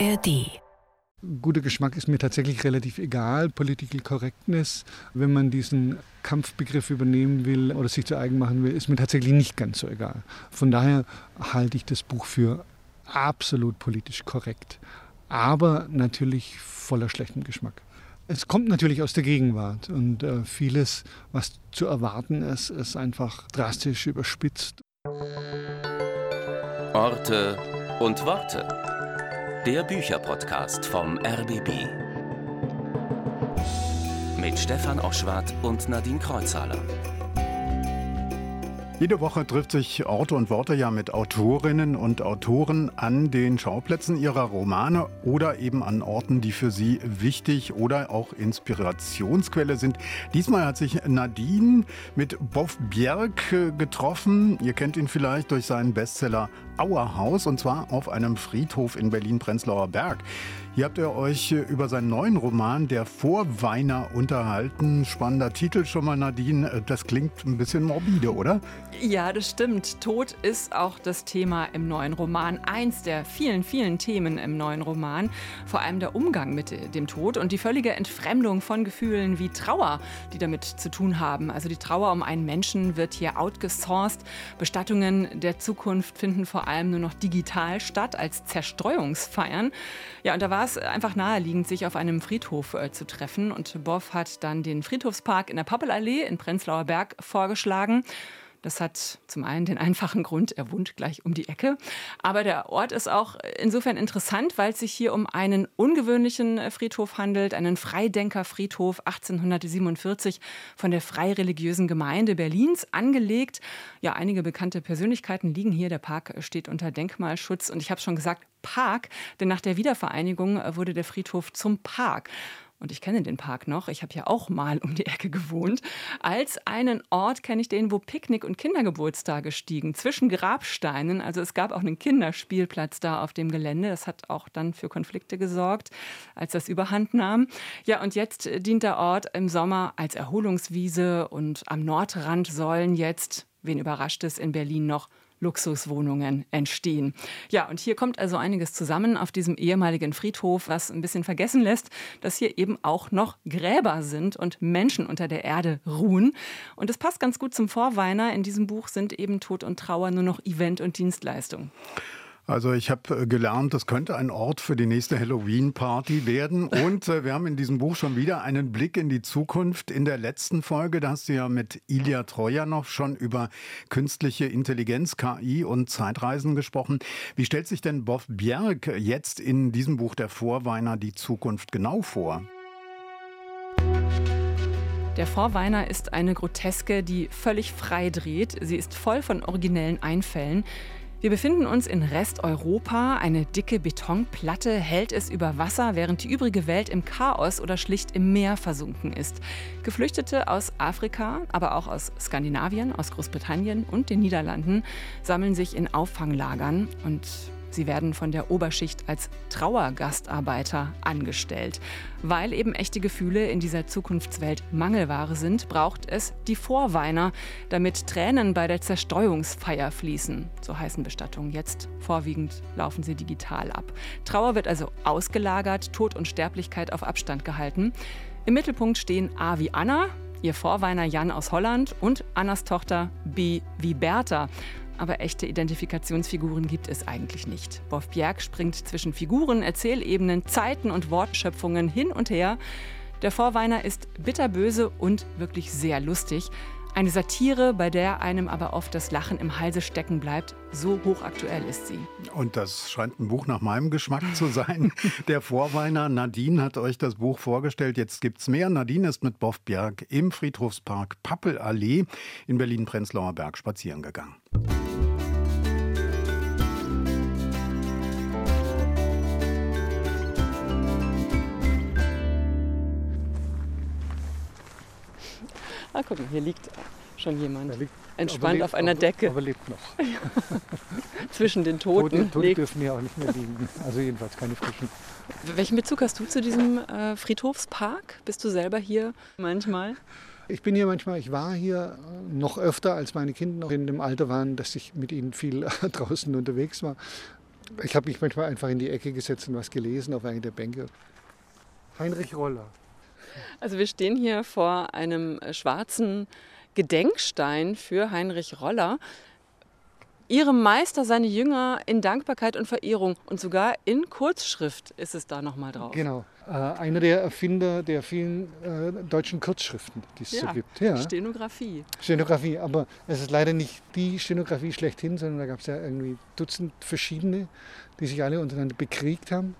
ARD Guter Geschmack ist mir tatsächlich relativ egal. Political Correctness, wenn man diesen Kampfbegriff übernehmen will oder sich zu eigen machen will, ist mir tatsächlich nicht ganz so egal. Von daher halte ich das Buch für absolut politisch korrekt, aber natürlich voller schlechtem Geschmack. Es kommt natürlich aus der Gegenwart und äh, vieles, was zu erwarten ist, ist einfach drastisch überspitzt. Orte und Worte. Der Bücherpodcast vom RBB. Mit Stefan Oschwart und Nadine Kreuzhaler. Jede Woche trifft sich Orte und Worte ja mit Autorinnen und Autoren an den Schauplätzen ihrer Romane oder eben an Orten, die für sie wichtig oder auch Inspirationsquelle sind. Diesmal hat sich Nadine mit Boff Bjerg getroffen. Ihr kennt ihn vielleicht durch seinen Bestseller Auerhaus und zwar auf einem Friedhof in Berlin-Prenzlauer Berg. Hier habt ihr euch über seinen neuen Roman Der Vorweiner unterhalten. Spannender Titel schon mal, Nadine. Das klingt ein bisschen morbide, oder? Ja, das stimmt. Tod ist auch das Thema im neuen Roman. Eins der vielen, vielen Themen im neuen Roman. Vor allem der Umgang mit dem Tod und die völlige Entfremdung von Gefühlen wie Trauer, die damit zu tun haben. Also die Trauer um einen Menschen wird hier outgesourced. Bestattungen der Zukunft finden vor allem nur noch digital statt als Zerstreuungsfeiern. Ja, und da war war es einfach naheliegend, sich auf einem Friedhof äh, zu treffen. Und Boff hat dann den Friedhofspark in der Pappelallee in Prenzlauer Berg vorgeschlagen. Das hat zum einen den einfachen Grund, er wohnt gleich um die Ecke. Aber der Ort ist auch insofern interessant, weil es sich hier um einen ungewöhnlichen äh, Friedhof handelt, einen Freidenkerfriedhof 1847 von der Freireligiösen Gemeinde Berlins angelegt. Ja, einige bekannte Persönlichkeiten liegen hier. Der Park steht unter Denkmalschutz. Und ich habe schon gesagt, Park, denn nach der Wiedervereinigung äh, wurde der Friedhof zum Park und ich kenne den Park noch, ich habe ja auch mal um die Ecke gewohnt, als einen Ort kenne ich den, wo Picknick- und Kindergeburtstage stiegen, zwischen Grabsteinen. Also es gab auch einen Kinderspielplatz da auf dem Gelände. Das hat auch dann für Konflikte gesorgt, als das überhand nahm. Ja, und jetzt dient der Ort im Sommer als Erholungswiese und am Nordrand sollen jetzt, wen überrascht es in Berlin noch, Luxuswohnungen entstehen. Ja, und hier kommt also einiges zusammen auf diesem ehemaligen Friedhof, was ein bisschen vergessen lässt, dass hier eben auch noch Gräber sind und Menschen unter der Erde ruhen. Und es passt ganz gut zum Vorweiner. In diesem Buch sind eben Tod und Trauer nur noch Event und Dienstleistung. Also ich habe äh, gelernt, das könnte ein Ort für die nächste Halloween-Party werden. Und äh, wir haben in diesem Buch schon wieder einen Blick in die Zukunft. In der letzten Folge, da hast du ja mit Ilya Trojanow schon über künstliche Intelligenz, KI und Zeitreisen gesprochen. Wie stellt sich denn Bob Bjerg jetzt in diesem Buch der Vorweiner die Zukunft genau vor? Der Vorweiner ist eine Groteske, die völlig frei dreht. Sie ist voll von originellen Einfällen. Wir befinden uns in Resteuropa. Eine dicke Betonplatte hält es über Wasser, während die übrige Welt im Chaos oder schlicht im Meer versunken ist. Geflüchtete aus Afrika, aber auch aus Skandinavien, aus Großbritannien und den Niederlanden sammeln sich in Auffanglagern und Sie werden von der Oberschicht als Trauergastarbeiter angestellt. Weil eben echte Gefühle in dieser Zukunftswelt Mangelware sind, braucht es die Vorweiner, damit Tränen bei der Zerstreuungsfeier fließen. So heißen Bestattungen jetzt. Vorwiegend laufen sie digital ab. Trauer wird also ausgelagert, Tod und Sterblichkeit auf Abstand gehalten. Im Mittelpunkt stehen A wie Anna, ihr Vorweiner Jan aus Holland und Annas Tochter B wie Bertha aber echte Identifikationsfiguren gibt es eigentlich nicht. Boff Bjerg springt zwischen Figuren, Erzählebenen, Zeiten und Wortschöpfungen hin und her. Der Vorweiner ist bitterböse und wirklich sehr lustig. Eine Satire, bei der einem aber oft das Lachen im Halse stecken bleibt. So hochaktuell ist sie. Und das scheint ein Buch nach meinem Geschmack zu sein. Der Vorweiner Nadine hat euch das Buch vorgestellt. Jetzt gibt es mehr. Nadine ist mit Boff Bjerg im Friedhofspark Pappelallee in Berlin-Prenzlauer Berg spazieren gegangen. Ah, guck mal, hier liegt schon jemand. Liegt, Entspannt lebt, auf einer aber, Decke. Aber lebt noch. Zwischen den Toten. Tote, Tote dürfen hier auch nicht mehr liegen. Also jedenfalls keine frischen. Welchen Bezug hast du zu diesem äh, Friedhofspark? Bist du selber hier manchmal? Ich bin hier manchmal, ich war hier noch öfter, als meine Kinder noch in dem Alter waren, dass ich mit ihnen viel draußen unterwegs war. Ich habe mich manchmal einfach in die Ecke gesetzt und was gelesen auf einer der Bänke. Heinrich Roller. Also wir stehen hier vor einem äh, schwarzen Gedenkstein für Heinrich Roller. Ihrem Meister, seine Jünger in Dankbarkeit und Verehrung und sogar in Kurzschrift ist es da nochmal drauf. Genau, äh, einer der Erfinder der vielen äh, deutschen Kurzschriften, die es ja. so gibt. Ja. Stenografie. Stenografie, aber es ist leider nicht die Stenografie schlechthin, sondern da gab es ja irgendwie Dutzend verschiedene, die sich alle untereinander bekriegt haben.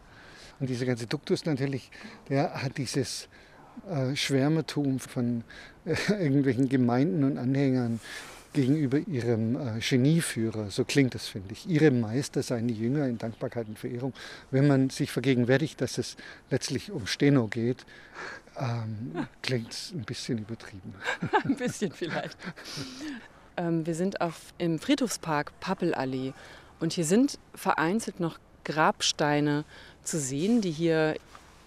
Und dieser ganze Duktus natürlich, der hat dieses äh, Schwärmertum von äh, irgendwelchen Gemeinden und Anhängern gegenüber ihrem äh, Genieführer. So klingt das, finde ich. Ihre Meister seien die Jünger in Dankbarkeit und Verehrung. Wenn man sich vergegenwärtigt, dass es letztlich um Steno geht, ähm, klingt es ein bisschen übertrieben. ein bisschen vielleicht. ähm, wir sind auf, im Friedhofspark Pappelallee und hier sind vereinzelt noch Grabsteine zu sehen, die hier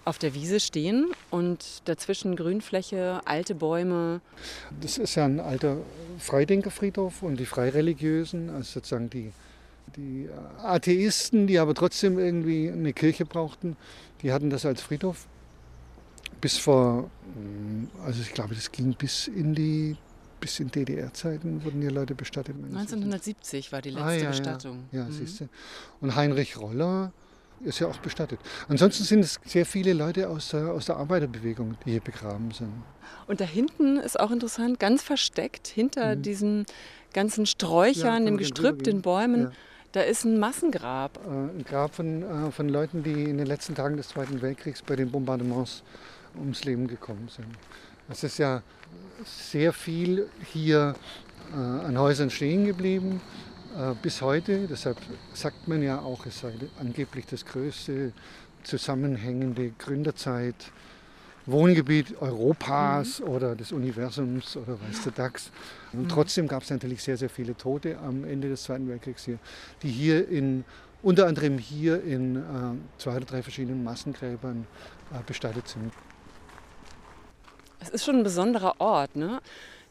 auf der Wiese stehen und dazwischen Grünfläche, alte Bäume. Das ist ja ein alter Freidenkerfriedhof und die Freireligiösen, also sozusagen die, die Atheisten, die aber trotzdem irgendwie eine Kirche brauchten, die hatten das als Friedhof. Bis vor, also ich glaube, das ging bis in die bis in DDR-Zeiten wurden hier Leute bestattet. 1970 war die letzte ah, ja, Bestattung. Ja, ja mhm. siehst du. Und Heinrich Roller ist ja auch bestattet. Ansonsten sind es sehr viele Leute aus der, aus der Arbeiterbewegung, die hier begraben sind. Und da hinten ist auch interessant, ganz versteckt hinter mhm. diesen ganzen Sträuchern, ja, dem Gestrüpp, den Bäumen, ja. da ist ein Massengrab. Äh, ein Grab von, äh, von Leuten, die in den letzten Tagen des Zweiten Weltkriegs bei den Bombardements ums Leben gekommen sind. Es ist ja sehr viel hier äh, an Häusern stehen geblieben. Äh, bis heute. Deshalb sagt man ja auch, es sei angeblich das größte zusammenhängende Gründerzeit. Wohngebiet Europas mhm. oder des Universums oder weiß der DAX. Und mhm. trotzdem gab es natürlich sehr, sehr viele Tote am Ende des Zweiten Weltkriegs hier, die hier in, unter anderem hier in äh, zwei oder drei verschiedenen Massengräbern äh, bestattet sind. Es ist schon ein besonderer Ort. Ne?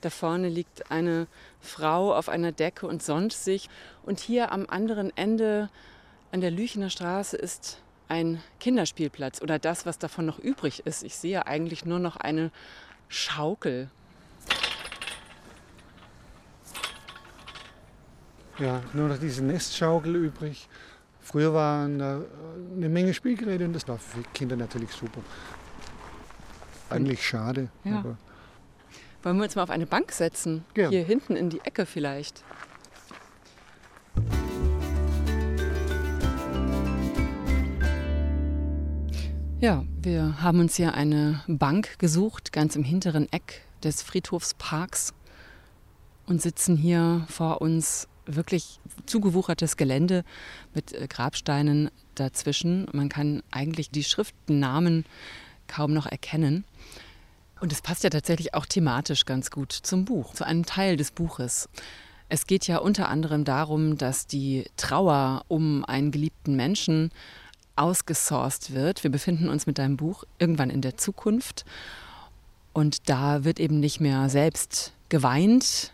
Da vorne liegt eine Frau auf einer Decke und sonnt sich. Und hier am anderen Ende an der Lüchener Straße ist ein Kinderspielplatz oder das, was davon noch übrig ist. Ich sehe eigentlich nur noch eine Schaukel. Ja, nur noch diese Nestschaukel übrig. Früher waren da eine Menge Spielgeräte und das war für Kinder natürlich super. Eigentlich schade. Ja. Wollen wir uns mal auf eine Bank setzen? Ja. Hier hinten in die Ecke vielleicht. Ja, wir haben uns hier eine Bank gesucht, ganz im hinteren Eck des Friedhofsparks und sitzen hier vor uns wirklich zugewuchertes Gelände mit äh, Grabsteinen dazwischen. Man kann eigentlich die Schriftennamen kaum noch erkennen. Und es passt ja tatsächlich auch thematisch ganz gut zum Buch, zu einem Teil des Buches. Es geht ja unter anderem darum, dass die Trauer um einen geliebten Menschen ausgesourced wird. Wir befinden uns mit deinem Buch irgendwann in der Zukunft. Und da wird eben nicht mehr selbst geweint.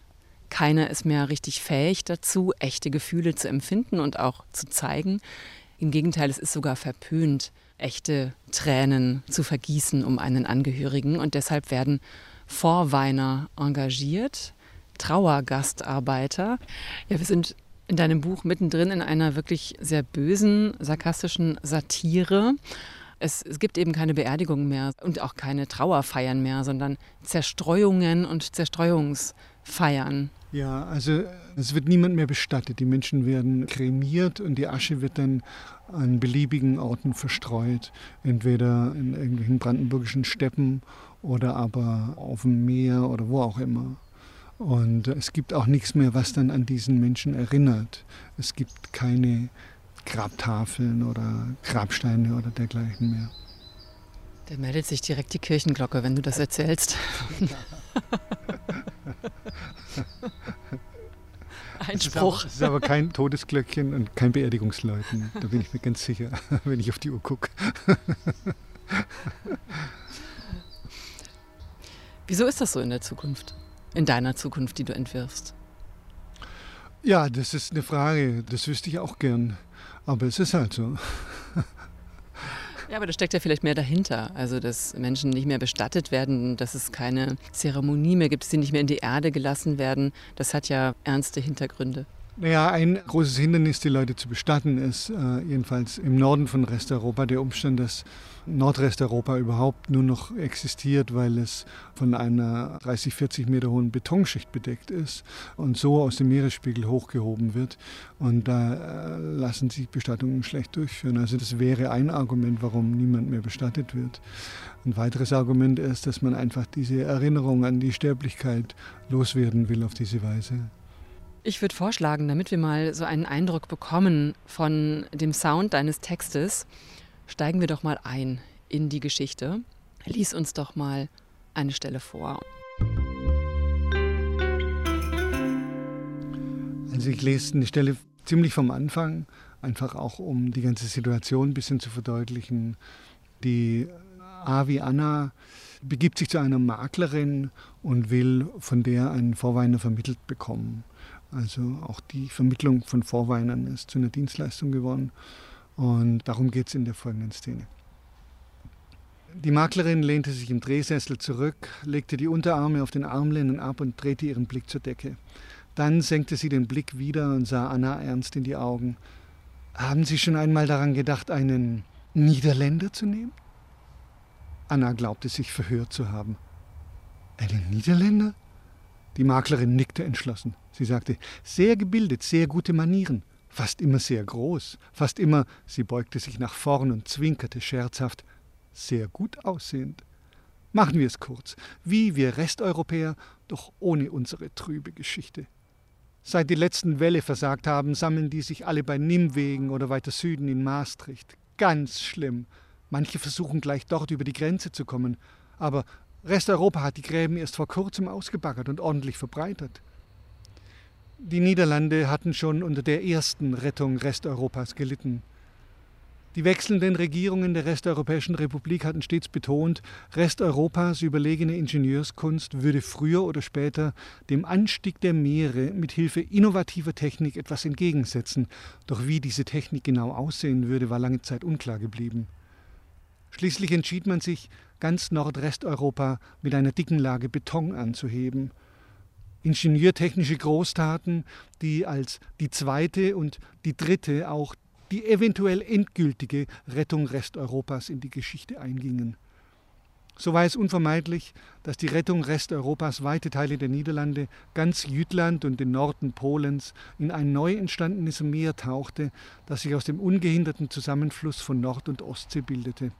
Keiner ist mehr richtig fähig dazu, echte Gefühle zu empfinden und auch zu zeigen. Im Gegenteil, es ist sogar verpönt, echte Tränen zu vergießen um einen Angehörigen. Und deshalb werden Vorweiner engagiert, Trauergastarbeiter. Ja, wir sind in deinem Buch mittendrin in einer wirklich sehr bösen, sarkastischen Satire. Es, es, gibt eben keine Beerdigung mehr und auch keine Trauerfeiern mehr, sondern Zerstreuungen und Zerstreuungsfeiern. Ja, also es wird niemand mehr bestattet. Die Menschen werden kremiert und die Asche wird dann an beliebigen Orten verstreut. Entweder in irgendwelchen brandenburgischen Steppen oder aber auf dem Meer oder wo auch immer. Und es gibt auch nichts mehr, was dann an diesen Menschen erinnert. Es gibt keine Grabtafeln oder Grabsteine oder dergleichen mehr. Da meldet sich direkt die Kirchenglocke, wenn du das erzählst. Einspruch. Es ist, aber kein Todesglöckchen und kein Beerdigungsläuten. Da bin ich mir ganz sicher, wenn ich auf die Uhr gucke. Wieso ist das so in der Zukunft? In deiner Zukunft, die du entwirfst? Ja, das ist eine Frage. Das wüsste ich auch gern. Aber es ist halt so. Ja, aber da steckt ja vielleicht mehr dahinter. Also, dass Menschen nicht mehr bestattet werden, dass es keine Zeremonie mehr gibt, dass sie nicht mehr in die Erde gelassen werden. Das hat ja ernste Hintergründe. Naja, ein großes Hindernis, die Leute zu bestatten, ist äh, jedenfalls im Norden von Resteuropa der Umstand, dass Nordresteuropa überhaupt nur noch existiert, weil es von einer 30, 40 Meter hohen Betonschicht bedeckt ist und so aus dem Meeresspiegel hochgehoben wird. Und da äh, lassen sich Bestattungen schlecht durchführen. Also das wäre ein Argument, warum niemand mehr bestattet wird. Ein weiteres Argument ist, dass man einfach diese Erinnerung an die Sterblichkeit loswerden will auf diese Weise. Ich würde vorschlagen, damit wir mal so einen Eindruck bekommen von dem Sound deines Textes, steigen wir doch mal ein in die Geschichte. Lies uns doch mal eine Stelle vor. Also ich lese eine Stelle ziemlich vom Anfang, einfach auch um die ganze Situation ein bisschen zu verdeutlichen. Die Avi Anna begibt sich zu einer Maklerin und will von der einen Vorweiner vermittelt bekommen. Also auch die Vermittlung von Vorweinern ist zu einer Dienstleistung geworden. Und darum geht es in der folgenden Szene. Die Maklerin lehnte sich im Drehsessel zurück, legte die Unterarme auf den Armlehnen ab und drehte ihren Blick zur Decke. Dann senkte sie den Blick wieder und sah Anna ernst in die Augen. Haben Sie schon einmal daran gedacht, einen Niederländer zu nehmen? Anna glaubte sich verhört zu haben. Einen Niederländer? Die Maklerin nickte entschlossen. Sie sagte, sehr gebildet, sehr gute Manieren, fast immer sehr groß, fast immer, sie beugte sich nach vorn und zwinkerte scherzhaft, sehr gut aussehend. Machen wir es kurz, wie wir Resteuropäer, doch ohne unsere trübe Geschichte. Seit die letzten Wälle versagt haben, sammeln die sich alle bei Nimwegen oder weiter Süden in Maastricht. Ganz schlimm. Manche versuchen gleich dort über die Grenze zu kommen, aber Resteuropa hat die Gräben erst vor kurzem ausgebaggert und ordentlich verbreitert. Die Niederlande hatten schon unter der ersten Rettung Resteuropas gelitten. Die wechselnden Regierungen der Resteuropäischen Republik hatten stets betont, Resteuropas überlegene Ingenieurskunst würde früher oder später dem Anstieg der Meere mit Hilfe innovativer Technik etwas entgegensetzen. Doch wie diese Technik genau aussehen würde, war lange Zeit unklar geblieben. Schließlich entschied man sich, ganz Nordresteuropa mit einer dicken Lage Beton anzuheben – ingenieurtechnische Großtaten, die als die zweite und die dritte auch die eventuell endgültige Rettung Resteuropas in die Geschichte eingingen. So war es unvermeidlich, dass die Rettung Resteuropas weite Teile der Niederlande, ganz Jütland und den Norden Polens in ein neu entstandenes Meer tauchte, das sich aus dem ungehinderten Zusammenfluss von Nord- und Ostsee bildete.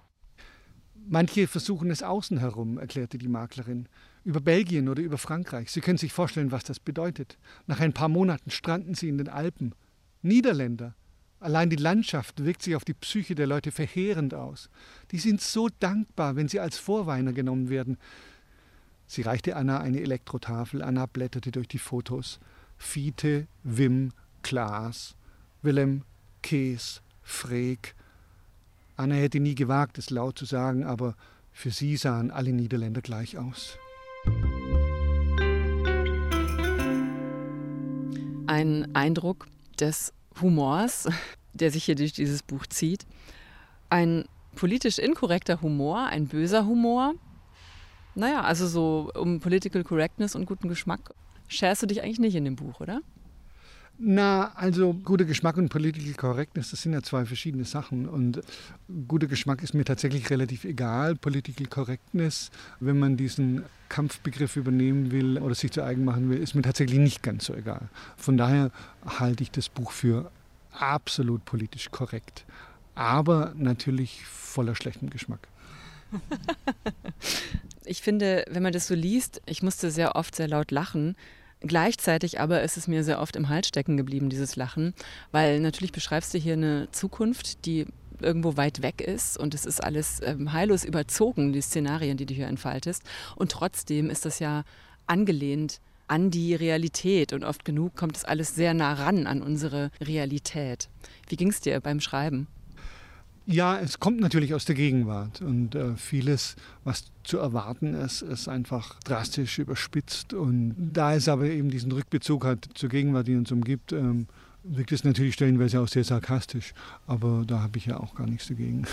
Manche versuchen es außen herum, erklärte die Maklerin über Belgien oder über Frankreich. Sie können sich vorstellen, was das bedeutet. Nach ein paar Monaten stranden sie in den Alpen. Niederländer. Allein die Landschaft wirkt sich auf die Psyche der Leute verheerend aus. Die sind so dankbar, wenn sie als Vorweiner genommen werden. Sie reichte Anna eine Elektrotafel. Anna blätterte durch die Fotos. Fiete, Wim, Klaas, Willem, Kees, Freek. Anna hätte nie gewagt, es laut zu sagen, aber für sie sahen alle Niederländer gleich aus. Ein Eindruck des Humors, der sich hier durch dieses Buch zieht. Ein politisch inkorrekter Humor, ein böser Humor. Naja, also so um Political Correctness und guten Geschmack scherst du dich eigentlich nicht in dem Buch, oder? Na, also guter Geschmack und Political Correctness, das sind ja zwei verschiedene Sachen. Und guter Geschmack ist mir tatsächlich relativ egal. Political Correctness, wenn man diesen Kampfbegriff übernehmen will oder sich zu eigen machen will, ist mir tatsächlich nicht ganz so egal. Von daher halte ich das Buch für absolut politisch korrekt. Aber natürlich voller schlechtem Geschmack. ich finde, wenn man das so liest, ich musste sehr oft sehr laut lachen, Gleichzeitig aber ist es mir sehr oft im Hals stecken geblieben, dieses Lachen, weil natürlich beschreibst du hier eine Zukunft, die irgendwo weit weg ist und es ist alles ähm, heillos überzogen, die Szenarien, die du hier entfaltest. Und trotzdem ist das ja angelehnt an die Realität und oft genug kommt es alles sehr nah ran an unsere Realität. Wie ging es dir beim Schreiben? Ja, es kommt natürlich aus der Gegenwart und äh, vieles, was zu erwarten ist, ist einfach drastisch überspitzt. Und da es aber eben diesen Rückbezug hat zur Gegenwart, die uns umgibt, ähm, wirkt es natürlich stellenweise auch sehr sarkastisch, aber da habe ich ja auch gar nichts dagegen.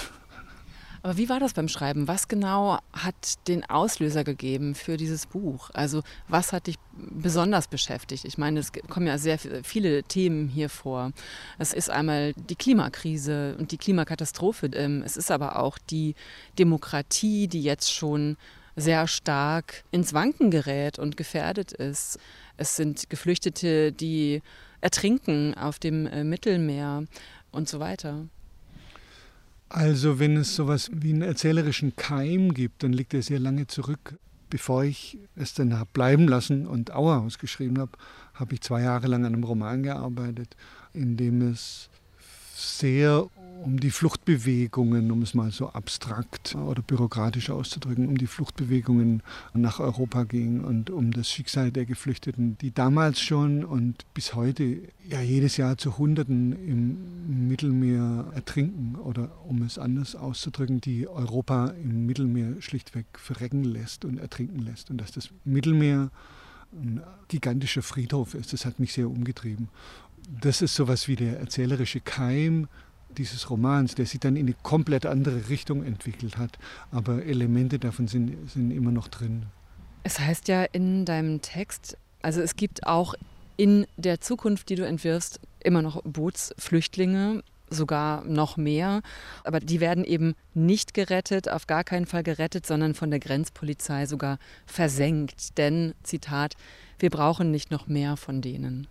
Aber wie war das beim Schreiben? Was genau hat den Auslöser gegeben für dieses Buch? Also was hat dich besonders beschäftigt? Ich meine, es kommen ja sehr viele Themen hier vor. Es ist einmal die Klimakrise und die Klimakatastrophe. Ähm, es ist aber auch die Demokratie, die jetzt schon sehr stark ins Wanken gerät und gefährdet ist. Es sind Geflüchtete, die ertrinken auf dem äh, Mittelmeer und so weiter. Also wenn es sowas wie einen erzählerischen Keim gibt, dann liegt er sehr lange zurück. Bevor ich es dann habe bleiben lassen und Auerhaus geschrieben habe, habe ich zwei Jahre lang an einem Roman gearbeitet, in dem es sehr um die Fluchtbewegungen, um es mal so abstrakt oder bürokratisch auszudrücken, um die Fluchtbewegungen nach Europa ging und um das Schicksal der Geflüchteten, die damals schon und bis heute ja jedes Jahr zu Hunderten im Mittelmeer ertrinken oder um es anders auszudrücken, die Europa im Mittelmeer schlichtweg verrecken lässt und ertrinken lässt und dass das Mittelmeer ein gigantischer Friedhof ist. Das hat mich sehr umgetrieben. Das ist sowas wie der erzählerische Keim dieses Romans, der sich dann in eine komplett andere Richtung entwickelt hat. Aber Elemente davon sind, sind immer noch drin. Es heißt ja in deinem Text, also es gibt auch in der Zukunft, die du entwirfst, immer noch Bootsflüchtlinge, sogar noch mehr. Aber die werden eben nicht gerettet, auf gar keinen Fall gerettet, sondern von der Grenzpolizei sogar versenkt. Denn, Zitat, wir brauchen nicht noch mehr von denen.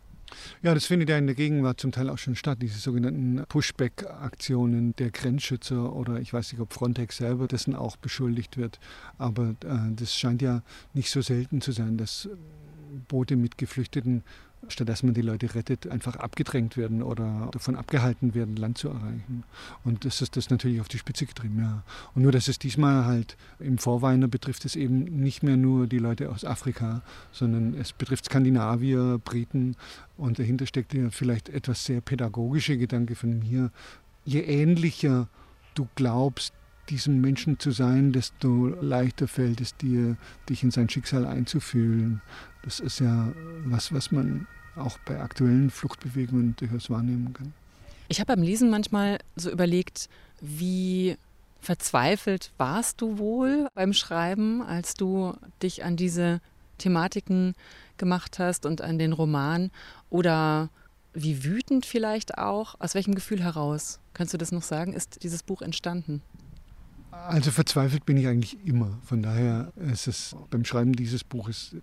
Ja, das findet ja in der Gegenwart zum Teil auch schon statt, diese sogenannten Pushback-Aktionen der Grenzschützer oder ich weiß nicht, ob Frontex selber dessen auch beschuldigt wird. Aber äh, das scheint ja nicht so selten zu sein, dass Boote mit Geflüchteten statt dass man die Leute rettet, einfach abgedrängt werden oder davon abgehalten werden, Land zu erreichen. Und das ist das natürlich auf die Spitze getrieben, ja. Und nur, dass es diesmal halt im Vorweiner betrifft es eben nicht mehr nur die Leute aus Afrika, sondern es betrifft Skandinavier, Briten und dahinter steckt ja vielleicht etwas sehr pädagogische Gedanke von mir. Je ähnlicher du glaubst, diesem Menschen zu sein, desto leichter fällt es dir, dich in sein Schicksal einzufühlen. Das ist ja was, was man auch bei aktuellen Fluchtbewegungen durchaus wahrnehmen kann. Ich habe beim Lesen manchmal so überlegt, wie verzweifelt warst du wohl beim Schreiben, als du dich an diese Thematiken gemacht hast und an den Roman? Oder wie wütend vielleicht auch? Aus welchem Gefühl heraus? Kannst du das noch sagen? Ist dieses Buch entstanden? Also verzweifelt bin ich eigentlich immer. Von daher ist es beim Schreiben dieses Buches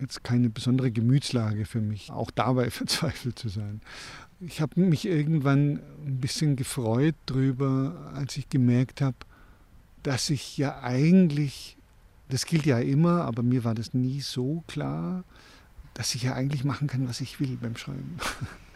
jetzt keine besondere Gemütslage für mich, auch dabei verzweifelt zu sein. Ich habe mich irgendwann ein bisschen gefreut darüber, als ich gemerkt habe, dass ich ja eigentlich, das gilt ja immer, aber mir war das nie so klar, dass ich ja eigentlich machen kann, was ich will beim Schreiben.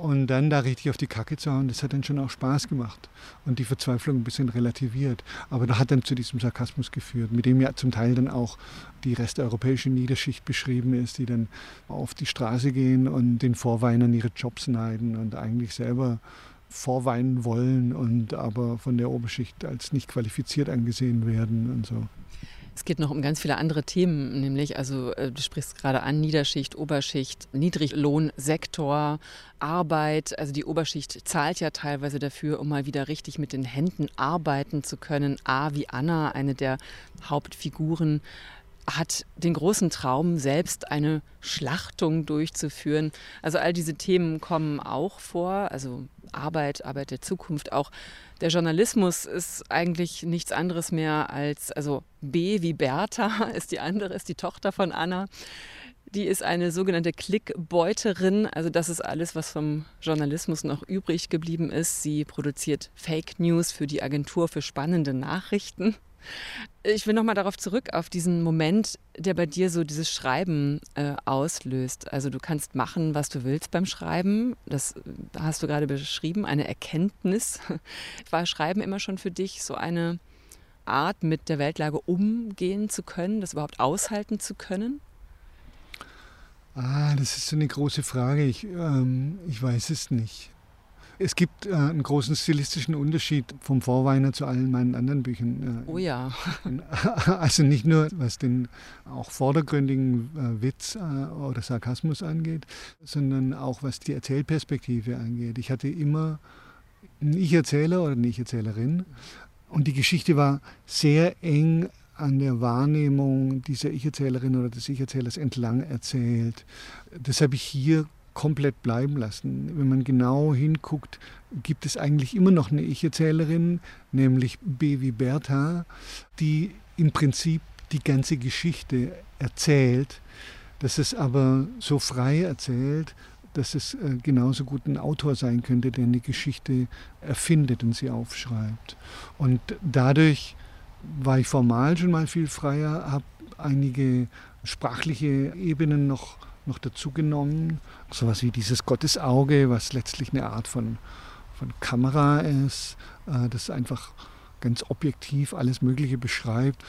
Und dann da richtig auf die Kacke zu hauen, das hat dann schon auch Spaß gemacht und die Verzweiflung ein bisschen relativiert. Aber da hat dann zu diesem Sarkasmus geführt, mit dem ja zum Teil dann auch die resteuropäische Niederschicht beschrieben ist, die dann auf die Straße gehen und den Vorweinern ihre Jobs neiden und eigentlich selber vorweinen wollen und aber von der Oberschicht als nicht qualifiziert angesehen werden und so. Es geht noch um ganz viele andere Themen, nämlich, also äh, du sprichst gerade an, Niederschicht, Oberschicht, Niedriglohnsektor, Arbeit. Also die Oberschicht zahlt ja teilweise dafür, um mal wieder richtig mit den Händen arbeiten zu können. A wie Anna, eine der Hauptfiguren, hat den großen Traum, selbst eine Schlachtung durchzuführen. Also all diese Themen kommen auch vor, also Arbeit, Arbeit der Zukunft. Auch der Journalismus ist eigentlich nichts anderes mehr als, also B wie Bertha ist die andere, ist die Tochter von Anna. Die ist eine sogenannte Klickbeuterin. Also das ist alles, was vom Journalismus noch übrig geblieben ist. Sie produziert Fake News für die Agentur für spannende Nachrichten. Ich will nochmal darauf zurück, auf diesen Moment, der bei dir so dieses Schreiben äh, auslöst. Also du kannst machen, was du willst beim Schreiben. Das äh, hast du gerade beschrieben, eine Erkenntnis. War Schreiben immer schon für dich so eine Art, mit der Weltlage umgehen zu können, das überhaupt aushalten zu können? Ah, das ist so eine große Frage. Ich, ähm, ich weiß es nicht. Es gibt äh, einen großen stilistischen Unterschied vom Vorweiner zu allen meinen anderen Büchern. Äh, oh ja. Also nicht nur was den auch vordergründigen äh, Witz äh, oder Sarkasmus angeht, sondern auch was die Erzählperspektive angeht. Ich hatte immer einen Ich-Erzähler oder eine Ich-Erzählerin und die Geschichte war sehr eng an der Wahrnehmung dieser Ich-Erzählerin oder des Ich-Erzählers entlang erzählt. Das habe ich hier komplett bleiben lassen. Wenn man genau hinguckt, gibt es eigentlich immer noch eine Ich-Erzählerin, nämlich Bevi Bertha, die im Prinzip die ganze Geschichte erzählt, dass es aber so frei erzählt, dass es äh, genauso gut ein Autor sein könnte, der eine Geschichte erfindet und sie aufschreibt. Und dadurch war ich formal schon mal viel freier, habe einige sprachliche Ebenen noch noch dazu genommen. Sowas wie dieses Gottesauge, was letztlich eine Art von, von Kamera ist, äh, das einfach ganz objektiv alles Mögliche beschreibt.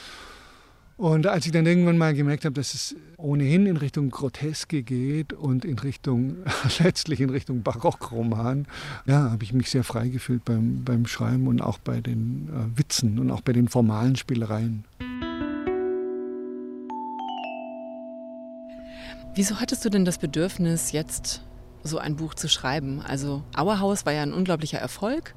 Und als ich dann irgendwann mal gemerkt habe, dass es ohnehin in Richtung Groteske geht und in Richtung, letztlich in Richtung Barockroman, ja, habe ich mich sehr frei gefühlt beim, beim Schreiben und auch bei den äh, Witzen und auch bei den formalen Spielereien. Wieso hattest du denn das Bedürfnis, jetzt so ein Buch zu schreiben? Also Auerhaus war ja ein unglaublicher Erfolg.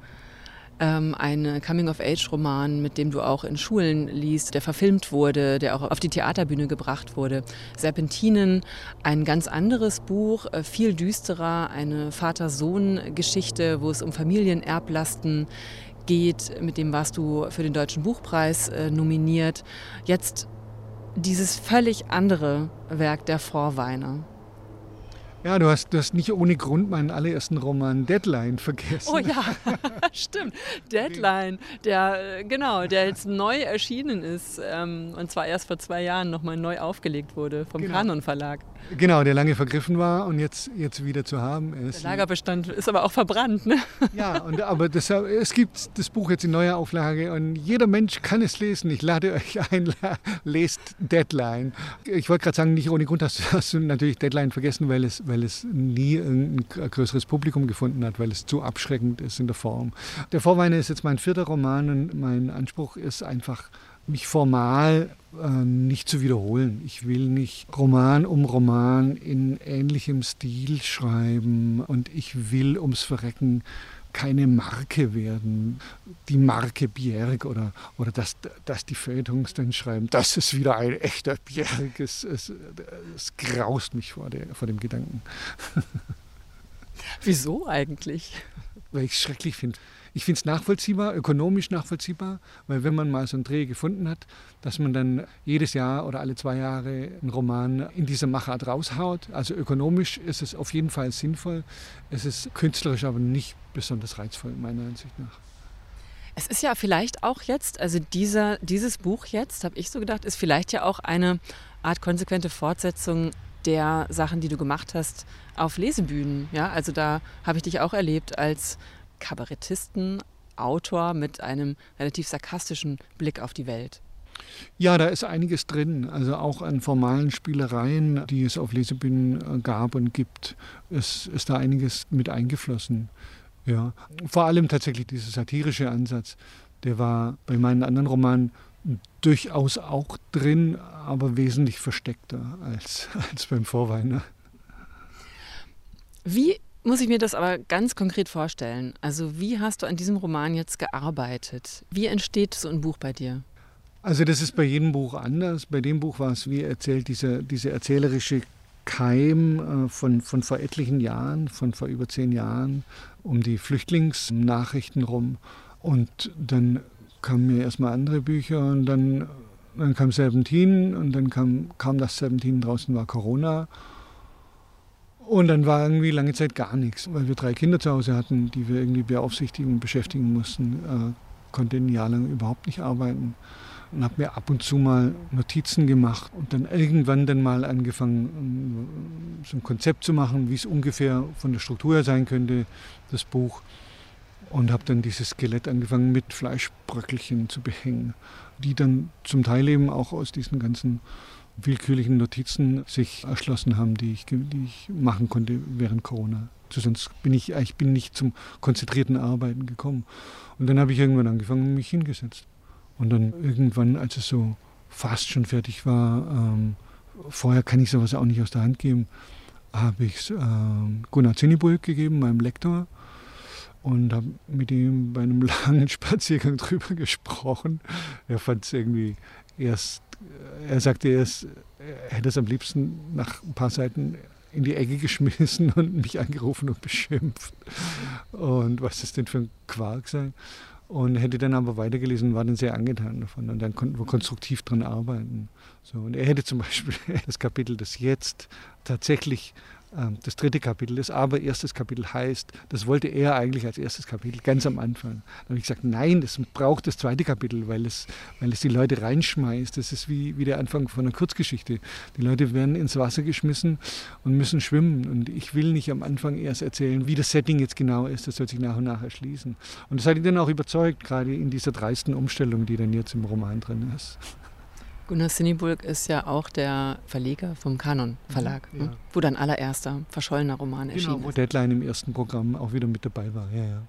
Ähm, ein Coming-of-Age-Roman, mit dem du auch in Schulen liest, der verfilmt wurde, der auch auf die Theaterbühne gebracht wurde. Serpentinen, ein ganz anderes Buch, äh, viel düsterer, eine Vater-Sohn-Geschichte, wo es um Familienerblasten geht. Mit dem warst du für den Deutschen Buchpreis äh, nominiert. Jetzt dieses völlig andere Werk der Vorweiner. Ja, du hast, du hast nicht ohne Grund meinen allerersten Roman Deadline vergessen. Oh ja, stimmt. Deadline, der, äh, genau, der jetzt neu erschienen ist ähm, und zwar erst vor zwei Jahren nochmal neu aufgelegt wurde vom genau. Kanon Verlag. Genau, der lange vergriffen war und jetzt, jetzt wieder zu haben ist. Der Lagerbestand ist aber auch verbrannt, ne? Ja, und, aber das, es gibt das Buch jetzt in neuer Auflage und jeder Mensch kann es lesen. Ich lade euch ein, lest Deadline. Ich wollte gerade sagen, nicht ohne Grund hast, hast du natürlich Deadline vergessen, weil es weil es nie ein größeres Publikum gefunden hat, weil es zu abschreckend ist in der Form. Der Vorweiner ist jetzt mein vierter Roman und mein Anspruch ist einfach, mich formal äh, nicht zu wiederholen. Ich will nicht Roman um Roman in ähnlichem Stil schreiben und ich will ums Verrecken keine Marke werden, die Marke Bjerg oder, oder dass, dass die Feuilletons dann schreiben, das ist wieder ein echter Bjerg. Es, es, es graust mich vor, der, vor dem Gedanken. Wieso eigentlich? Weil ich es schrecklich finde. Ich finde es nachvollziehbar, ökonomisch nachvollziehbar, weil wenn man mal so einen Dreh gefunden hat, dass man dann jedes Jahr oder alle zwei Jahre einen Roman in dieser Machart raushaut. Also ökonomisch ist es auf jeden Fall sinnvoll. Es ist künstlerisch aber nicht besonders reizvoll, meiner Ansicht nach. Es ist ja vielleicht auch jetzt, also dieser, dieses Buch jetzt, habe ich so gedacht, ist vielleicht ja auch eine Art konsequente Fortsetzung der Sachen, die du gemacht hast auf Lesebühnen. Ja, also da habe ich dich auch erlebt als Kabarettisten, Autor mit einem relativ sarkastischen Blick auf die Welt. Ja, da ist einiges drin. Also auch an formalen Spielereien, die es auf Lesebühnen äh, gab und gibt, ist, ist da einiges mit eingeflossen. Ja. Vor allem tatsächlich dieser satirische Ansatz, der war bei meinen anderen Romanen durchaus auch drin, aber wesentlich versteckter als, als beim Vorweiner. Wie muss ich mir das aber ganz konkret vorstellen? Also wie hast du an diesem Roman jetzt gearbeitet? Wie entsteht so ein Buch bei dir? Also das ist bei jedem Buch anders. Bei dem Buch war es, wie erzählt, diese, diese erzählerische Keim äh, von, von vor etlichen Jahren, von vor über zehn Jahren, um die Flüchtlingsnachrichten rum. Und dann kamen mir erstmal andere Bücher und dann, dann kam Serpentin und dann kam, kam das Serpentin, draußen war Corona. Und dann war irgendwie lange Zeit gar nichts, weil wir drei Kinder zu Hause hatten, die wir irgendwie beaufsichtigen und beschäftigen mussten. Äh, konnte ein Jahr lang überhaupt nicht arbeiten und habe mir ab und zu mal Notizen gemacht und dann irgendwann dann mal angefangen, so ein Konzept zu machen, wie es ungefähr von der Struktur her sein könnte, das Buch. Und habe dann dieses Skelett angefangen mit Fleischbröckelchen zu behängen, die dann zum Teil eben auch aus diesen ganzen willkürlichen Notizen sich erschlossen haben, die ich, die ich machen konnte während Corona. Sonst bin ich, ich bin nicht zum konzentrierten Arbeiten gekommen. Und dann habe ich irgendwann angefangen, mich hingesetzt. Und dann irgendwann, als es so fast schon fertig war, ähm, vorher kann ich sowas auch nicht aus der Hand geben, habe ich es ähm, Gunnar Zinnibulk gegeben, meinem Lektor, und habe mit ihm bei einem langen Spaziergang drüber gesprochen. Er fand es irgendwie erst, er sagte erst, er hätte es am liebsten nach ein paar Seiten in die Ecke geschmissen und mich angerufen und beschimpft. Und was das denn für ein Quark sei. Und hätte dann aber weitergelesen und war dann sehr angetan davon. Und dann konnten wir konstruktiv dran arbeiten. So, und er hätte zum Beispiel das Kapitel, das jetzt tatsächlich das dritte Kapitel ist, aber erstes Kapitel heißt, das wollte er eigentlich als erstes Kapitel ganz am Anfang. Da habe ich gesagt, nein, das braucht das zweite Kapitel, weil es, weil es die Leute reinschmeißt. Das ist wie, wie der Anfang von einer Kurzgeschichte. Die Leute werden ins Wasser geschmissen und müssen schwimmen. Und ich will nicht am Anfang erst erzählen, wie das Setting jetzt genau ist. Das soll sich nach und nach erschließen. Und das hat ihn dann auch überzeugt, gerade in dieser dreisten Umstellung, die dann jetzt im Roman drin ist. Gunnar Sinnibulk ist ja auch der Verleger vom Kanon Verlag, mhm, ja. wo dein allererster verschollener Roman erschienen genau, wo Deadline im ersten Programm auch wieder mit dabei war. Ja, ja.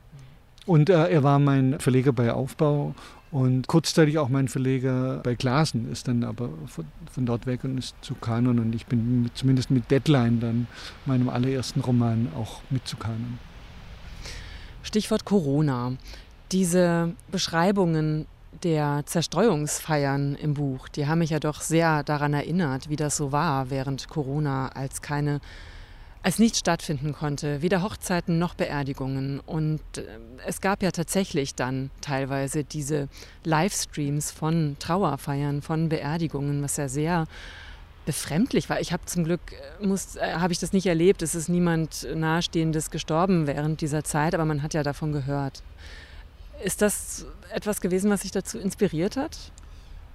Und äh, er war mein Verleger bei Aufbau und kurzzeitig auch mein Verleger bei Glasen, ist dann aber von, von, dort weg und ist zu Kanon. Und ich bin mit, zumindest mit Deadline dann meinem allerersten Roman auch mit zu Kanon. Stichwort Corona. Diese Beschreibungen der Zerstreuungsfeiern im Buch, die haben mich ja doch sehr daran erinnert, wie das so war während Corona, als keine als nichts stattfinden konnte, weder Hochzeiten noch Beerdigungen. Und äh, es gab ja tatsächlich dann teilweise diese Livestreams von Trauerfeiern, von Beerdigungen, was ja sehr befremdlich war. Ich habe zum Glück äh, äh, habe ich das nicht erlebt. Es ist niemand nahestehendes gestorben während dieser Zeit, aber man hat ja davon gehört. Ist das etwas gewesen, was sich dazu inspiriert hat?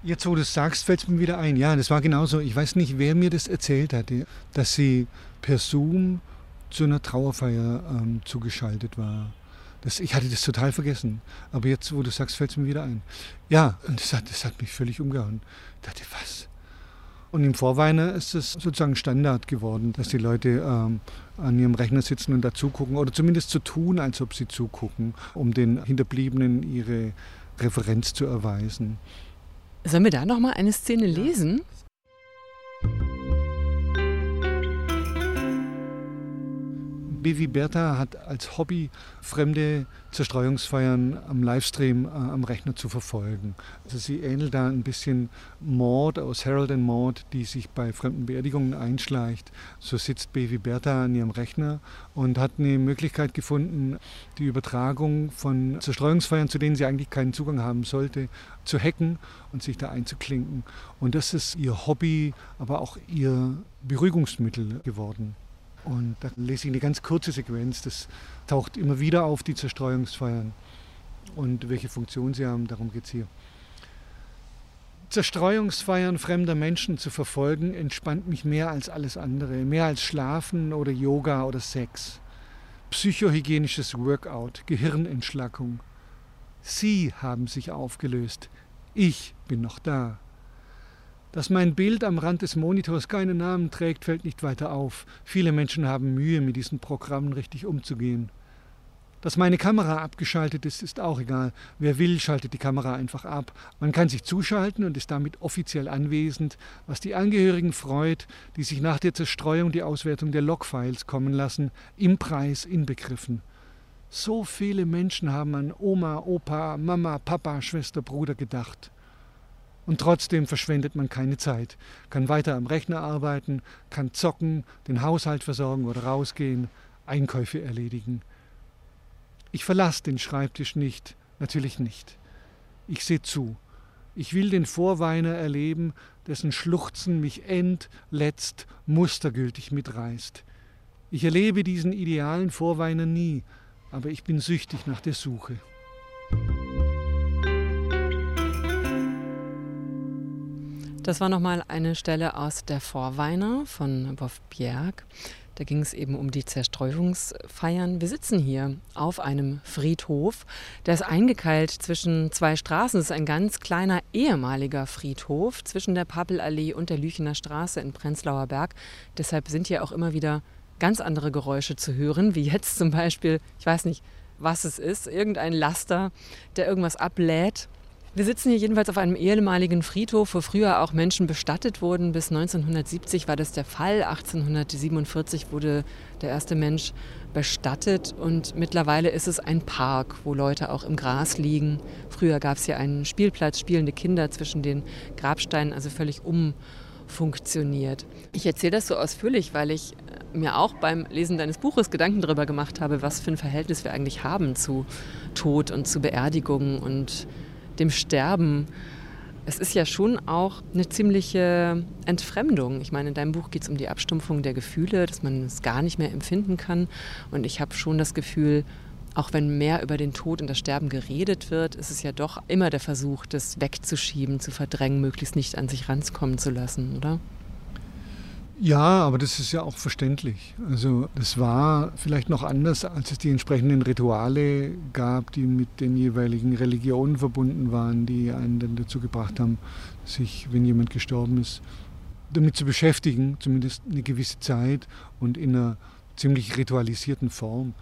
Jetzt, wo du es sagst, fällt es mir wieder ein. Ja, das war genauso. Ich weiß nicht, wer mir das erzählt hat, dass sie per Zoom zu einer Trauerfeier ähm, zugeschaltet war. Das, ich hatte das total vergessen. Aber jetzt, wo du sagst, fällt es mir wieder ein. Ja, und das hat, das hat mich völlig umgehauen. Ich dachte, was? Und im Vorweiner ist es sozusagen Standard geworden, dass die Leute ähm, an ihrem Rechner sitzen und da zugucken oder zumindest zu so tun, als ob sie zugucken, um den Hinterbliebenen ihre Referenz zu erweisen. Sollen wir da noch mal eine Szene lesen? Bevi Bertha hat als Hobby fremde Zerstreuungsfeiern am Livestream äh, am Rechner zu verfolgen. Also sie ähnelt da ein bisschen Maud aus Harold and Maud, die sich bei fremden Beerdigungen einschleicht. So sitzt Bevi Bertha an ihrem Rechner und hat eine Möglichkeit gefunden, die Übertragung von Zerstreuungsfeiern, zu denen sie eigentlich keinen Zugang haben sollte, zu hacken und sich da einzuklinken. Und das ist ihr Hobby, aber auch ihr Beruhigungsmittel geworden. Und da lese ich eine ganz kurze Sequenz, das taucht immer wieder auf, die Zerstreuungsfeiern und welche Funktion sie haben, darum geht es hier. Zerstreuungsfeiern fremder Menschen zu verfolgen, entspannt mich mehr als alles andere, mehr als Schlafen oder Yoga oder Sex. Psychohygienisches Workout, Gehirnentschlackung. Sie haben sich aufgelöst, ich bin noch da. Dass mein Bild am Rand des Monitors keinen Namen trägt, fällt nicht weiter auf. Viele Menschen haben Mühe, mit diesen Programmen richtig umzugehen. Dass meine Kamera abgeschaltet ist, ist auch egal. Wer will, schaltet die Kamera einfach ab. Man kann sich zuschalten und ist damit offiziell anwesend, was die Angehörigen freut, die sich nach der Zerstreuung die Auswertung der Logfiles kommen lassen, im Preis inbegriffen. So viele Menschen haben an Oma, Opa, Mama, Papa, Schwester, Bruder gedacht. Und trotzdem verschwendet man keine Zeit, kann weiter am Rechner arbeiten, kann zocken, den Haushalt versorgen oder rausgehen, Einkäufe erledigen. Ich verlasse den Schreibtisch nicht, natürlich nicht. Ich sehe zu. Ich will den Vorweiner erleben, dessen Schluchzen mich endletzt mustergültig mitreißt. Ich erlebe diesen idealen Vorweiner nie, aber ich bin süchtig nach der Suche. Das war nochmal eine Stelle aus Der Vorweiner von Wolf Bjerg. Da ging es eben um die Zerstreuungsfeiern. Wir sitzen hier auf einem Friedhof. Der ist eingekeilt zwischen zwei Straßen. Es ist ein ganz kleiner ehemaliger Friedhof zwischen der Pappelallee und der Lüchener Straße in Prenzlauer Berg. Deshalb sind hier auch immer wieder ganz andere Geräusche zu hören, wie jetzt zum Beispiel, ich weiß nicht, was es ist, irgendein Laster, der irgendwas ablädt. Wir sitzen hier jedenfalls auf einem ehemaligen Friedhof, wo früher auch Menschen bestattet wurden. Bis 1970 war das der Fall. 1847 wurde der erste Mensch bestattet und mittlerweile ist es ein Park, wo Leute auch im Gras liegen. Früher gab es hier einen Spielplatz, spielende Kinder zwischen den Grabsteinen, also völlig umfunktioniert. Ich erzähle das so ausführlich, weil ich mir auch beim Lesen deines Buches Gedanken darüber gemacht habe, was für ein Verhältnis wir eigentlich haben zu Tod und zu Beerdigungen und dem Sterben. Es ist ja schon auch eine ziemliche Entfremdung. Ich meine, in deinem Buch geht es um die Abstumpfung der Gefühle, dass man es gar nicht mehr empfinden kann. Und ich habe schon das Gefühl, auch wenn mehr über den Tod und das Sterben geredet wird, ist es ja doch immer der Versuch, das wegzuschieben, zu verdrängen, möglichst nicht an sich rankommen zu lassen, oder? Ja, aber das ist ja auch verständlich. Also das war vielleicht noch anders, als es die entsprechenden Rituale gab, die mit den jeweiligen Religionen verbunden waren, die einen dann dazu gebracht haben, sich, wenn jemand gestorben ist, damit zu beschäftigen, zumindest eine gewisse Zeit und in einer ziemlich ritualisierten Form.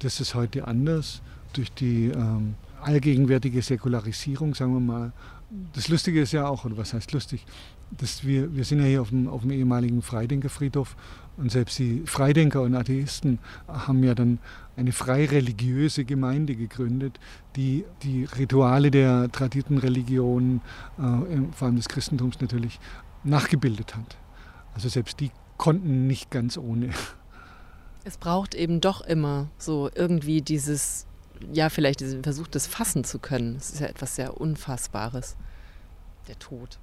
Das ist heute anders durch die ähm, allgegenwärtige Säkularisierung, sagen wir mal. Das Lustige ist ja auch, oder was heißt lustig, dass wir, wir sind ja hier auf dem, auf dem ehemaligen Freidenkerfriedhof und selbst die Freidenker und Atheisten haben ja dann eine frei religiöse Gemeinde gegründet, die die Rituale der tradierten Religionen, äh, vor allem des Christentums natürlich, nachgebildet hat. Also selbst die konnten nicht ganz ohne. Es braucht eben doch immer so irgendwie dieses, ja, vielleicht diesen Versuch, das fassen zu können. Es ist ja etwas sehr Unfassbares, der Tod.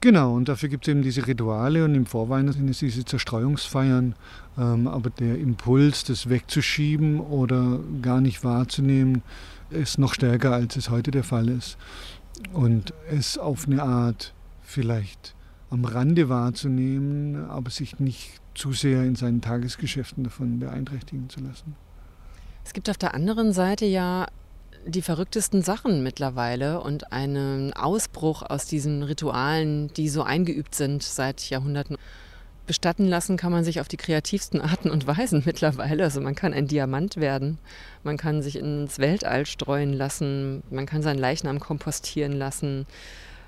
Genau, und dafür gibt es eben diese Rituale und im Vorweihnachten es diese Zerstreuungsfeiern. Ähm, aber der Impuls, das wegzuschieben oder gar nicht wahrzunehmen, ist noch stärker, als es heute der Fall ist. Und es auf eine Art vielleicht am Rande wahrzunehmen, aber sich nicht zu sehr in seinen Tagesgeschäften davon beeinträchtigen zu lassen. Es gibt auf der anderen Seite ja die verrücktesten Sachen mittlerweile und einen Ausbruch aus diesen Ritualen, die so eingeübt sind seit Jahrhunderten. Bestatten lassen kann man sich auf die kreativsten Arten und Weisen mittlerweile. Also man kann ein Diamant werden, man kann sich ins Weltall streuen lassen, man kann seinen Leichnam kompostieren lassen,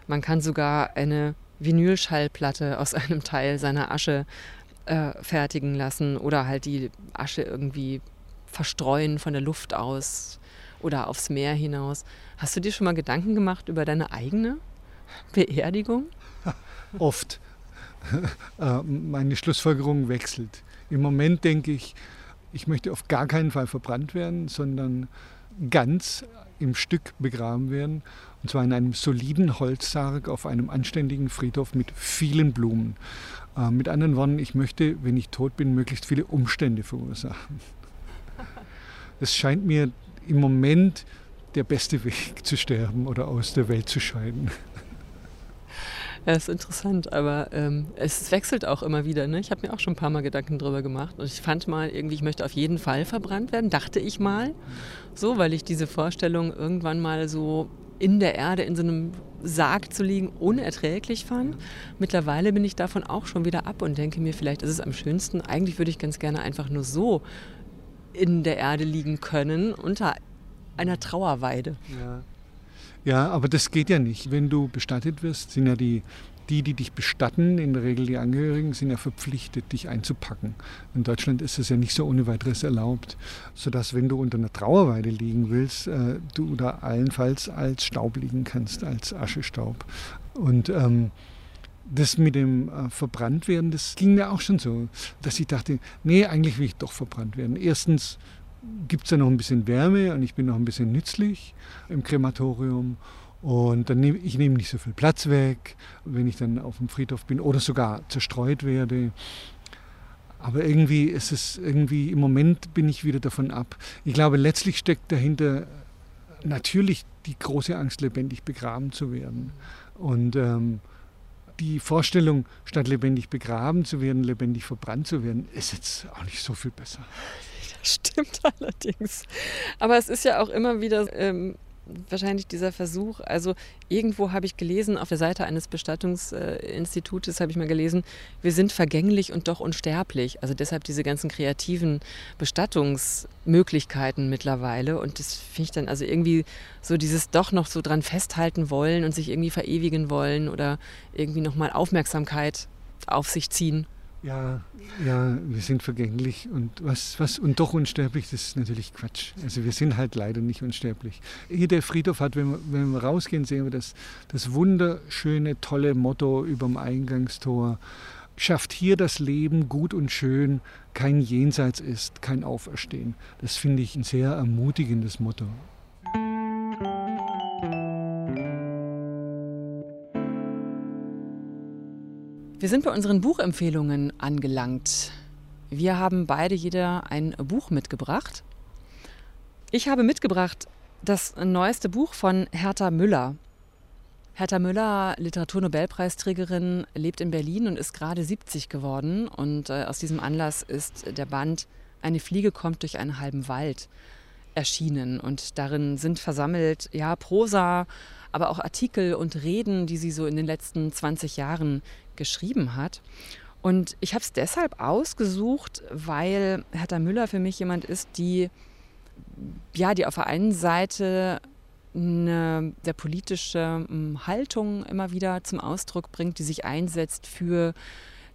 man kann sogar eine Vinylschallplatte aus einem Teil seiner Asche äh, fertigen lassen oder halt die Asche irgendwie verstreuen von der Luft aus oder aufs Meer hinaus. Hast du dir schon mal Gedanken gemacht über deine eigene Beerdigung? Oft. Äh, meine Schlussfolgerung wechselt. Im Moment denke ich, ich möchte auf gar keinen Fall verbrannt werden, sondern ganz im Stück begraben werden. Und zwar in einem soliden Holzsarg auf einem anständigen Friedhof mit vielen Blumen. Äh, mit anderen Worten, ich möchte, wenn ich tot bin, möglichst viele Umstände verursachen. Das scheint mir im Moment der beste Weg zu sterben oder aus der Welt zu scheiden. Ja, ist interessant, aber ähm, es wechselt auch immer wieder. Ne? Ich habe mir auch schon ein paar Mal Gedanken darüber gemacht und ich fand mal irgendwie, ich möchte auf jeden Fall verbrannt werden, dachte ich mal. So, weil ich diese Vorstellung irgendwann mal so in der Erde in so einem Sarg zu liegen unerträglich fand. Mittlerweile bin ich davon auch schon wieder ab und denke mir, vielleicht ist es am schönsten. Eigentlich würde ich ganz gerne einfach nur so in der Erde liegen können unter einer Trauerweide. Ja. ja, aber das geht ja nicht. Wenn du bestattet wirst, sind ja die, die, die dich bestatten, in der Regel die Angehörigen, sind ja verpflichtet, dich einzupacken. In Deutschland ist es ja nicht so ohne weiteres erlaubt, sodass, wenn du unter einer Trauerweide liegen willst, äh, du da allenfalls als Staub liegen kannst, als Aschestaub. Und ähm, das mit dem äh, verbrannt werden, das ging mir auch schon so, dass ich dachte, nee, eigentlich will ich doch verbrannt werden. Erstens gibt es da noch ein bisschen Wärme und ich bin noch ein bisschen nützlich im Krematorium. Und dann nehme ich nehme nicht so viel Platz weg, wenn ich dann auf dem Friedhof bin oder sogar zerstreut werde. Aber irgendwie ist es irgendwie, im Moment bin ich wieder davon ab. Ich glaube, letztlich steckt dahinter natürlich die große Angst, lebendig begraben zu werden. Und ähm, die Vorstellung, statt lebendig begraben zu werden, lebendig verbrannt zu werden, ist jetzt auch nicht so viel besser. Das stimmt allerdings. Aber es ist ja auch immer wieder ähm, wahrscheinlich dieser Versuch, also irgendwo habe ich gelesen, auf der Seite eines Bestattungsinstitutes habe ich mal gelesen, wir sind vergänglich und doch unsterblich. Also deshalb diese ganzen kreativen Bestattungsmöglichkeiten mittlerweile. Und das finde ich dann also irgendwie so dieses doch noch so dran festhalten wollen und sich irgendwie verewigen wollen oder irgendwie nochmal Aufmerksamkeit auf sich ziehen. Ja, ja, wir sind vergänglich und was, was und doch unsterblich, das ist natürlich Quatsch. Also wir sind halt leider nicht unsterblich. Hier der Friedhof hat, wenn wir, wenn wir rausgehen, sehen wir das, das wunderschöne, tolle Motto über dem Eingangstor. Schafft hier das Leben gut und schön, kein Jenseits ist, kein Auferstehen. Das finde ich ein sehr ermutigendes Motto. Wir sind bei unseren Buchempfehlungen angelangt. Wir haben beide jeder ein Buch mitgebracht. Ich habe mitgebracht das neueste Buch von Hertha Müller. Hertha Müller, Literaturnobelpreisträgerin, lebt in Berlin und ist gerade 70 geworden. Und äh, aus diesem Anlass ist der Band Eine Fliege kommt durch einen halben Wald erschienen. Und darin sind versammelt ja, Prosa, aber auch Artikel und Reden, die sie so in den letzten 20 Jahren geschrieben hat. Und ich habe es deshalb ausgesucht, weil Hertha Müller für mich jemand ist, die, ja, die auf der einen Seite eine sehr politische hm, Haltung immer wieder zum Ausdruck bringt, die sich einsetzt für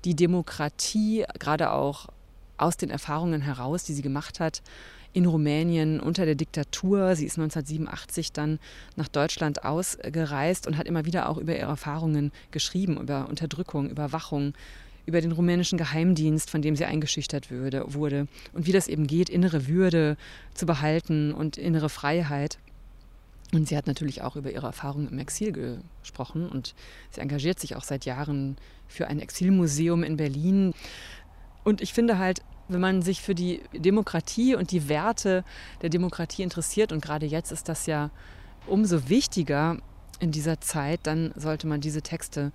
die Demokratie, gerade auch aus den Erfahrungen heraus, die sie gemacht hat in Rumänien unter der Diktatur. Sie ist 1987 dann nach Deutschland ausgereist und hat immer wieder auch über ihre Erfahrungen geschrieben, über Unterdrückung, Überwachung, über den rumänischen Geheimdienst, von dem sie eingeschüchtert würde, wurde und wie das eben geht, innere Würde zu behalten und innere Freiheit. Und sie hat natürlich auch über ihre Erfahrungen im Exil gesprochen und sie engagiert sich auch seit Jahren für ein Exilmuseum in Berlin. Und ich finde halt, wenn man sich für die Demokratie und die Werte der Demokratie interessiert, und gerade jetzt ist das ja umso wichtiger in dieser Zeit, dann sollte man diese Texte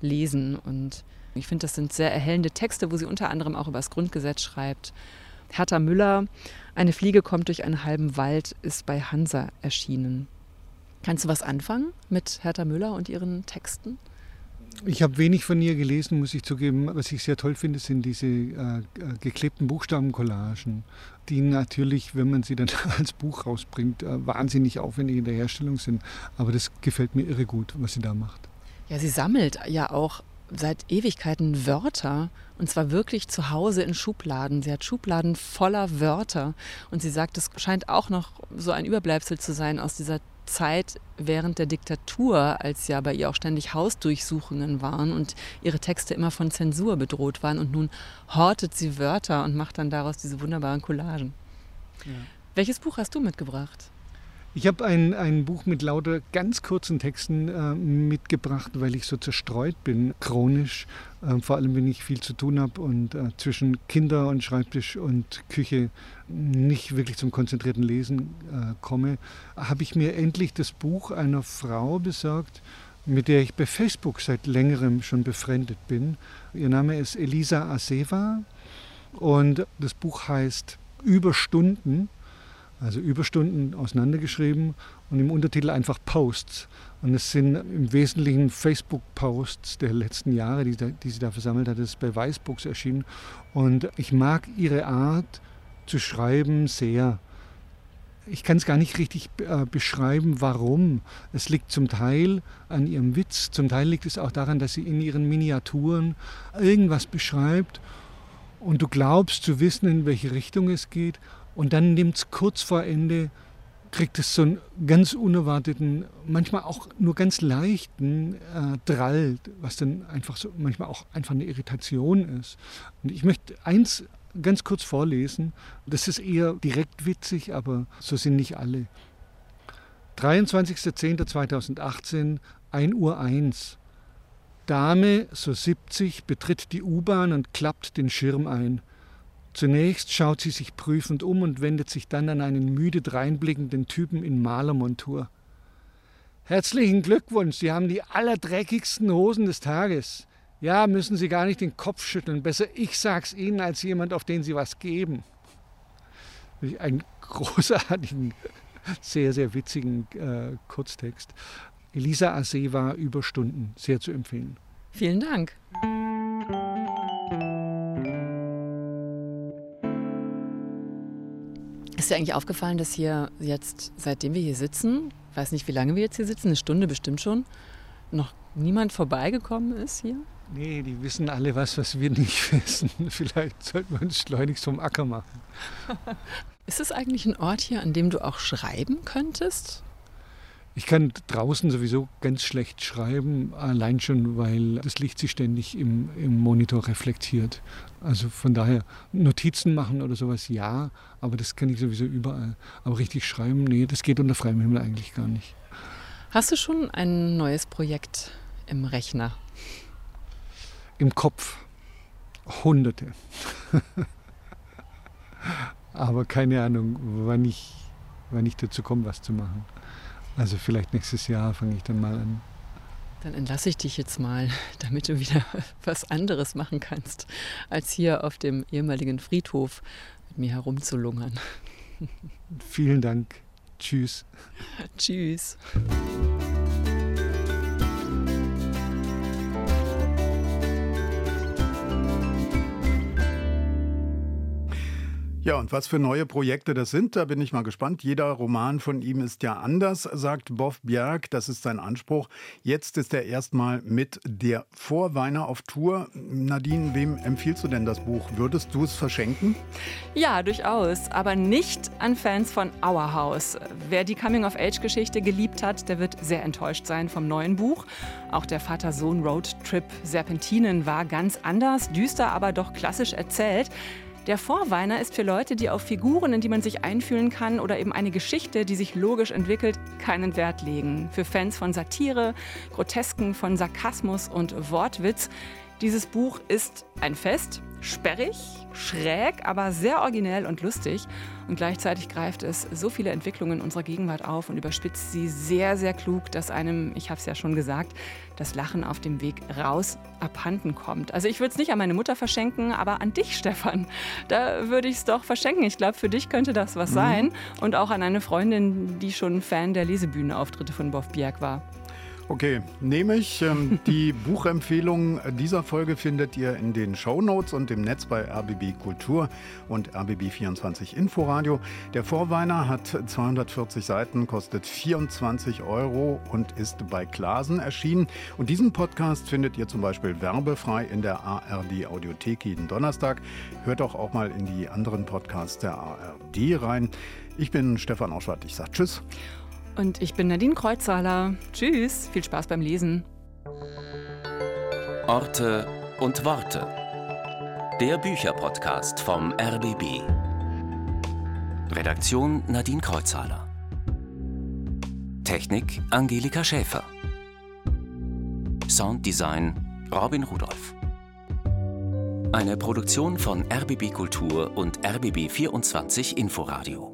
lesen. Und ich finde, das sind sehr erhellende Texte, wo sie unter anderem auch über das Grundgesetz schreibt. Hertha Müller, Eine Fliege kommt durch einen halben Wald, ist bei Hansa erschienen. Kannst du was anfangen mit Hertha Müller und ihren Texten? Ich habe wenig von ihr gelesen, muss ich zugeben. Was ich sehr toll finde, sind diese äh, äh, geklebten Buchstabencollagen, die natürlich, wenn man sie dann als Buch rausbringt, äh, wahnsinnig aufwendig in der Herstellung sind. Aber das gefällt mir irre gut, was sie da macht. Ja, sie sammelt ja auch seit Ewigkeiten Wörter und zwar wirklich zu Hause in Schubladen. Sie hat Schubladen voller Wörter und sie sagt, es scheint auch noch so ein Überbleibsel zu sein aus dieser Zeit während der Diktatur, als ja bei ihr auch ständig Hausdurchsuchungen waren und ihre Texte immer von Zensur bedroht waren. Und nun hortet sie Wörter und macht dann daraus diese wunderbaren Collagen. Ja. Welches Buch hast du mitgebracht? Ich habe ein, ein Buch mit lauter ganz kurzen Texten äh, mitgebracht, weil ich so zerstreut bin, chronisch. Äh, vor allem, wenn ich viel zu tun habe und äh, zwischen Kinder und Schreibtisch und Küche nicht wirklich zum konzentrierten Lesen äh, komme, habe ich mir endlich das Buch einer Frau besorgt, mit der ich bei Facebook seit längerem schon befreundet bin. Ihr Name ist Elisa Aseva und das Buch heißt Überstunden also Überstunden auseinandergeschrieben und im Untertitel einfach Posts. Und es sind im Wesentlichen Facebook-Posts der letzten Jahre, die, die, sie da versammelt hat. Das ist bei Weißbooks erschienen. Und ich mag ihre Art zu schreiben sehr. Ich kann es gar nicht richtig äh, beschreiben, warum. Es liegt zum Teil an ihrem Witz, zum Teil liegt es auch daran, dass sie in ihren Miniaturen irgendwas beschreibt und du glaubst zu wissen, in welche Richtung es geht und dann nimmt es kurz vor Ende, kriegt es so einen ganz unerwarteten, manchmal auch nur ganz leichten äh, Drall, was dann einfach so manchmal auch einfach eine Irritation ist. Und ich möchte eins ganz kurz vorlesen. Das ist eher direkt witzig, aber so sind nicht alle. 23.10.2018, 1 Uhr 1. Dame, so 70, betritt die U-Bahn und klappt den Schirm ein. Zunächst schaut sie sich prüfend um und wendet sich dann an einen müde dreinblickenden Typen in Malermontur. Herzlichen Glückwunsch, Sie haben die allerdreckigsten Hosen des Tages. Ja, müssen Sie gar nicht den Kopf schütteln. Besser ich sag's Ihnen als jemand, auf den Sie was geben. Einen großartigen, sehr, sehr witzigen äh, Kurztext. Elisa Asse war Überstunden, sehr zu empfehlen. Vielen Dank. Ist dir eigentlich aufgefallen, dass hier jetzt, seitdem wir hier sitzen, weiß nicht, wie lange wir jetzt hier sitzen, eine Stunde bestimmt schon, noch niemand vorbeigekommen ist hier? Nee, die wissen alle was, was wir nicht wissen. Vielleicht sollten wir uns schleunigst vom Acker machen. ist es eigentlich ein Ort hier, an dem du auch schreiben könntest? Ich kann draußen sowieso ganz schlecht schreiben, allein schon, weil das Licht sich ständig im, im Monitor reflektiert. Also von daher Notizen machen oder sowas ja, aber das kann ich sowieso überall. Aber richtig schreiben, nee, das geht unter freiem Himmel eigentlich gar nicht. Hast du schon ein neues Projekt im Rechner? Im Kopf. Hunderte. aber keine Ahnung, wann ich, wann ich dazu komme, was zu machen. Also vielleicht nächstes Jahr fange ich dann mal an. Dann entlasse ich dich jetzt mal, damit du wieder was anderes machen kannst, als hier auf dem ehemaligen Friedhof mit mir herumzulungern. Vielen Dank. Tschüss. Tschüss. Ja, und was für neue Projekte das sind, da bin ich mal gespannt. Jeder Roman von ihm ist ja anders, sagt Boff Bjerg. Das ist sein Anspruch. Jetzt ist er erstmal mit der Vorweiner auf Tour. Nadine, wem empfiehlst du denn das Buch? Würdest du es verschenken? Ja, durchaus. Aber nicht an Fans von Our House. Wer die Coming-of-Age-Geschichte geliebt hat, der wird sehr enttäuscht sein vom neuen Buch. Auch der Vater-Sohn-Roadtrip Serpentinen war ganz anders, düster, aber doch klassisch erzählt. Der Vorweiner ist für Leute, die auf Figuren, in die man sich einfühlen kann oder eben eine Geschichte, die sich logisch entwickelt, keinen Wert legen. Für Fans von Satire, Grotesken, von Sarkasmus und Wortwitz. Dieses Buch ist ein Fest, sperrig, schräg, aber sehr originell und lustig. Und gleichzeitig greift es so viele Entwicklungen unserer Gegenwart auf und überspitzt sie sehr, sehr klug, dass einem, ich habe es ja schon gesagt, das Lachen auf dem Weg raus abhanden kommt. Also ich würde es nicht an meine Mutter verschenken, aber an dich, Stefan. Da würde ich es doch verschenken. Ich glaube, für dich könnte das was mhm. sein. Und auch an eine Freundin, die schon Fan der Lesebühnenauftritte von Boff Bjerg war. Okay, nehme ich. Ähm, die Buchempfehlung dieser Folge findet ihr in den Show Notes und im Netz bei RBB Kultur und RBB24 Inforadio. Der Vorweiner hat 240 Seiten, kostet 24 Euro und ist bei Klasen erschienen. Und diesen Podcast findet ihr zum Beispiel werbefrei in der ARD Audiothek jeden Donnerstag. Hört doch auch mal in die anderen Podcasts der ARD rein. Ich bin Stefan Auschwart. Ich sage Tschüss. Und ich bin Nadine Kreuzzahler. Tschüss, viel Spaß beim Lesen. Orte und Worte. Der Bücherpodcast vom RBB. Redaktion Nadine Kreuzzahler. Technik Angelika Schäfer. Sounddesign Robin Rudolph. Eine Produktion von RBB Kultur und RBB 24 Inforadio.